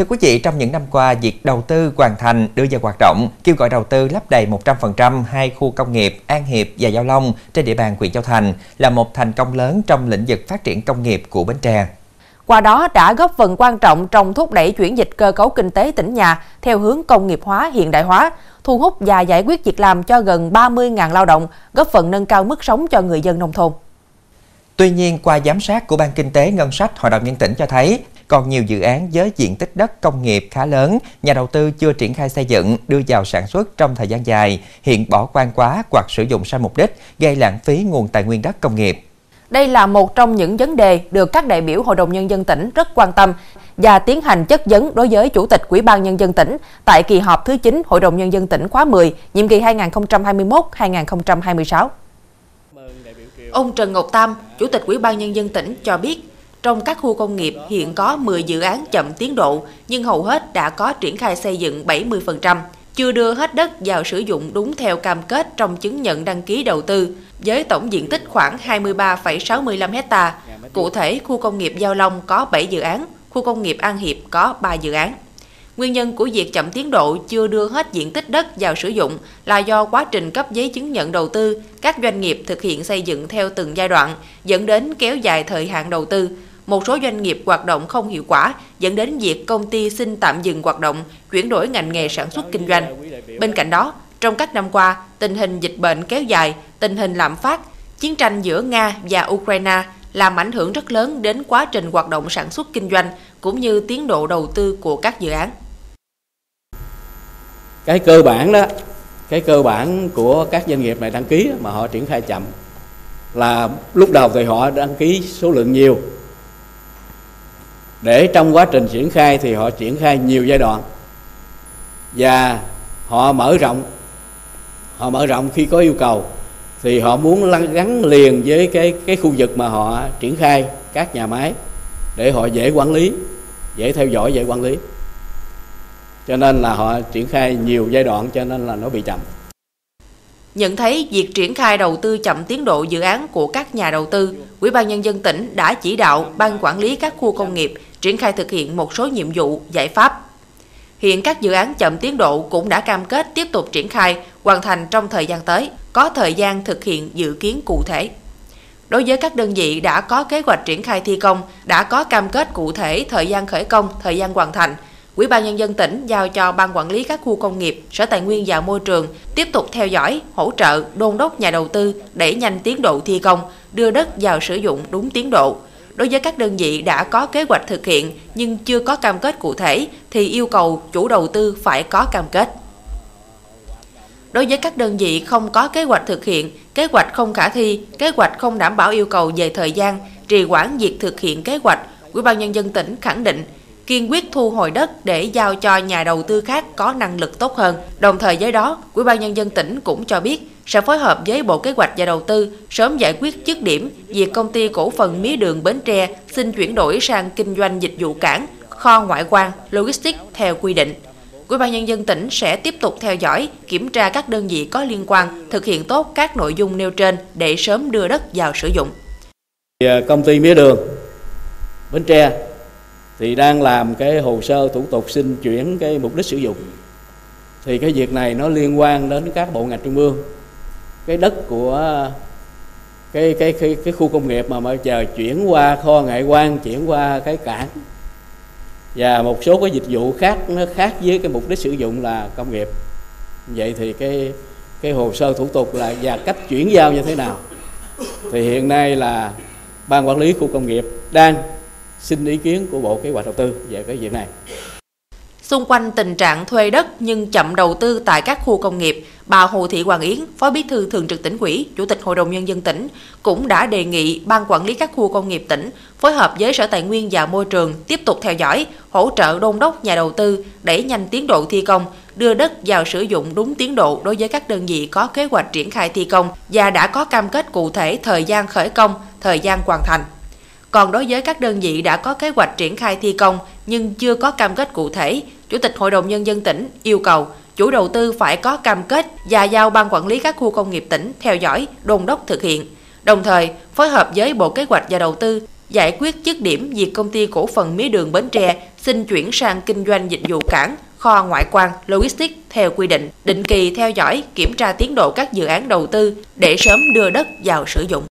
Thưa quý vị, trong những năm qua, việc đầu tư hoàn thành đưa vào hoạt động, kêu gọi đầu tư lắp đầy 100% hai khu công nghiệp An Hiệp và Giao Long trên địa bàn huyện Châu Thành là một thành công lớn trong lĩnh vực phát triển công nghiệp của Bến Tre. Qua đó đã góp phần quan trọng trong thúc đẩy chuyển dịch cơ cấu kinh tế tỉnh nhà theo hướng công nghiệp hóa, hiện đại hóa, thu hút và giải quyết việc làm cho gần 30.000 lao động, góp phần nâng cao mức sống cho người dân nông thôn. Tuy nhiên, qua giám sát của Ban Kinh tế Ngân sách Hội đồng Nhân tỉnh cho thấy, còn nhiều dự án với diện tích đất công nghiệp khá lớn, nhà đầu tư chưa triển khai xây dựng, đưa vào sản xuất trong thời gian dài, hiện bỏ quan quá hoặc sử dụng sai mục đích, gây lãng phí nguồn tài nguyên đất công nghiệp. Đây là một trong những vấn đề được các đại biểu Hội đồng Nhân dân tỉnh rất quan tâm và tiến hành chất vấn đối với Chủ tịch Ủy ban Nhân dân tỉnh tại kỳ họp thứ 9 Hội đồng Nhân dân tỉnh khóa 10, nhiệm kỳ 2021-2026. Ông Trần Ngọc Tam, Chủ tịch Ủy ban Nhân dân tỉnh cho biết, trong các khu công nghiệp hiện có 10 dự án chậm tiến độ, nhưng hầu hết đã có triển khai xây dựng 70%, chưa đưa hết đất vào sử dụng đúng theo cam kết trong chứng nhận đăng ký đầu tư, với tổng diện tích khoảng 23,65 hecta. Cụ thể, khu công nghiệp Giao Long có 7 dự án, khu công nghiệp An Hiệp có 3 dự án. Nguyên nhân của việc chậm tiến độ chưa đưa hết diện tích đất vào sử dụng là do quá trình cấp giấy chứng nhận đầu tư, các doanh nghiệp thực hiện xây dựng theo từng giai đoạn, dẫn đến kéo dài thời hạn đầu tư. Một số doanh nghiệp hoạt động không hiệu quả, dẫn đến việc công ty xin tạm dừng hoạt động, chuyển đổi ngành nghề sản xuất kinh doanh. Bên cạnh đó, trong các năm qua, tình hình dịch bệnh kéo dài, tình hình lạm phát, chiến tranh giữa Nga và Ukraine làm ảnh hưởng rất lớn đến quá trình hoạt động sản xuất kinh doanh cũng như tiến độ đầu tư của các dự án. Cái cơ bản đó, cái cơ bản của các doanh nghiệp này đăng ký mà họ triển khai chậm là lúc đầu thì họ đăng ký số lượng nhiều để trong quá trình triển khai thì họ triển khai nhiều giai đoạn. Và họ mở rộng. Họ mở rộng khi có yêu cầu. Thì họ muốn gắn liền với cái cái khu vực mà họ triển khai các nhà máy để họ dễ quản lý dễ theo dõi dễ quản lý. Cho nên là họ triển khai nhiều giai đoạn cho nên là nó bị chậm. Nhận thấy việc triển khai đầu tư chậm tiến độ dự án của các nhà đầu tư, Ủy ban nhân dân tỉnh đã chỉ đạo ban quản lý các khu công nghiệp triển khai thực hiện một số nhiệm vụ, giải pháp. Hiện các dự án chậm tiến độ cũng đã cam kết tiếp tục triển khai, hoàn thành trong thời gian tới, có thời gian thực hiện dự kiến cụ thể. Đối với các đơn vị đã có kế hoạch triển khai thi công, đã có cam kết cụ thể thời gian khởi công, thời gian hoàn thành, Ủy ban nhân dân tỉnh giao cho ban quản lý các khu công nghiệp, Sở Tài nguyên và Môi trường tiếp tục theo dõi, hỗ trợ, đôn đốc nhà đầu tư để nhanh tiến độ thi công, đưa đất vào sử dụng đúng tiến độ. Đối với các đơn vị đã có kế hoạch thực hiện nhưng chưa có cam kết cụ thể thì yêu cầu chủ đầu tư phải có cam kết. Đối với các đơn vị không có kế hoạch thực hiện, kế hoạch không khả thi, kế hoạch không đảm bảo yêu cầu về thời gian, trì hoãn việc thực hiện kế hoạch, Ủy ban nhân dân tỉnh khẳng định kiên quyết thu hồi đất để giao cho nhà đầu tư khác có năng lực tốt hơn. Đồng thời với đó, Ủy ban nhân dân tỉnh cũng cho biết sẽ phối hợp với Bộ Kế hoạch và Đầu tư sớm giải quyết dứt điểm việc công ty cổ phần mía đường Bến Tre xin chuyển đổi sang kinh doanh dịch vụ cảng, kho ngoại quan, logistics theo quy định. Ủy ban nhân dân tỉnh sẽ tiếp tục theo dõi, kiểm tra các đơn vị có liên quan, thực hiện tốt các nội dung nêu trên để sớm đưa đất vào sử dụng. À, công ty mía đường Bến Tre thì đang làm cái hồ sơ thủ tục xin chuyển cái mục đích sử dụng thì cái việc này nó liên quan đến các bộ ngành trung ương cái đất của cái cái cái, cái khu công nghiệp mà bây giờ chuyển qua kho ngoại quan chuyển qua cái cảng. Và một số cái dịch vụ khác nó khác với cái mục đích sử dụng là công nghiệp. Vậy thì cái cái hồ sơ thủ tục là và cách chuyển giao như thế nào? Thì hiện nay là ban quản lý khu công nghiệp đang xin ý kiến của Bộ Kế hoạch Đầu tư về cái việc này. Xung quanh tình trạng thuê đất nhưng chậm đầu tư tại các khu công nghiệp, bà Hồ Thị Hoàng Yến, Phó Bí thư Thường trực tỉnh ủy, Chủ tịch Hội đồng Nhân dân tỉnh cũng đã đề nghị Ban Quản lý các khu công nghiệp tỉnh phối hợp với Sở Tài nguyên và Môi trường tiếp tục theo dõi, hỗ trợ đôn đốc nhà đầu tư để nhanh tiến độ thi công, đưa đất vào sử dụng đúng tiến độ đối với các đơn vị có kế hoạch triển khai thi công và đã có cam kết cụ thể thời gian khởi công, thời gian hoàn thành. Còn đối với các đơn vị đã có kế hoạch triển khai thi công nhưng chưa có cam kết cụ thể, Chủ tịch Hội đồng Nhân dân tỉnh yêu cầu chủ đầu tư phải có cam kết và giao ban quản lý các khu công nghiệp tỉnh theo dõi, đôn đốc thực hiện. Đồng thời, phối hợp với Bộ Kế hoạch và Đầu tư giải quyết dứt điểm việc công ty cổ phần mía đường Bến Tre xin chuyển sang kinh doanh dịch vụ cảng, kho ngoại quan, logistics theo quy định, định kỳ theo dõi, kiểm tra tiến độ các dự án đầu tư để sớm đưa đất vào sử dụng.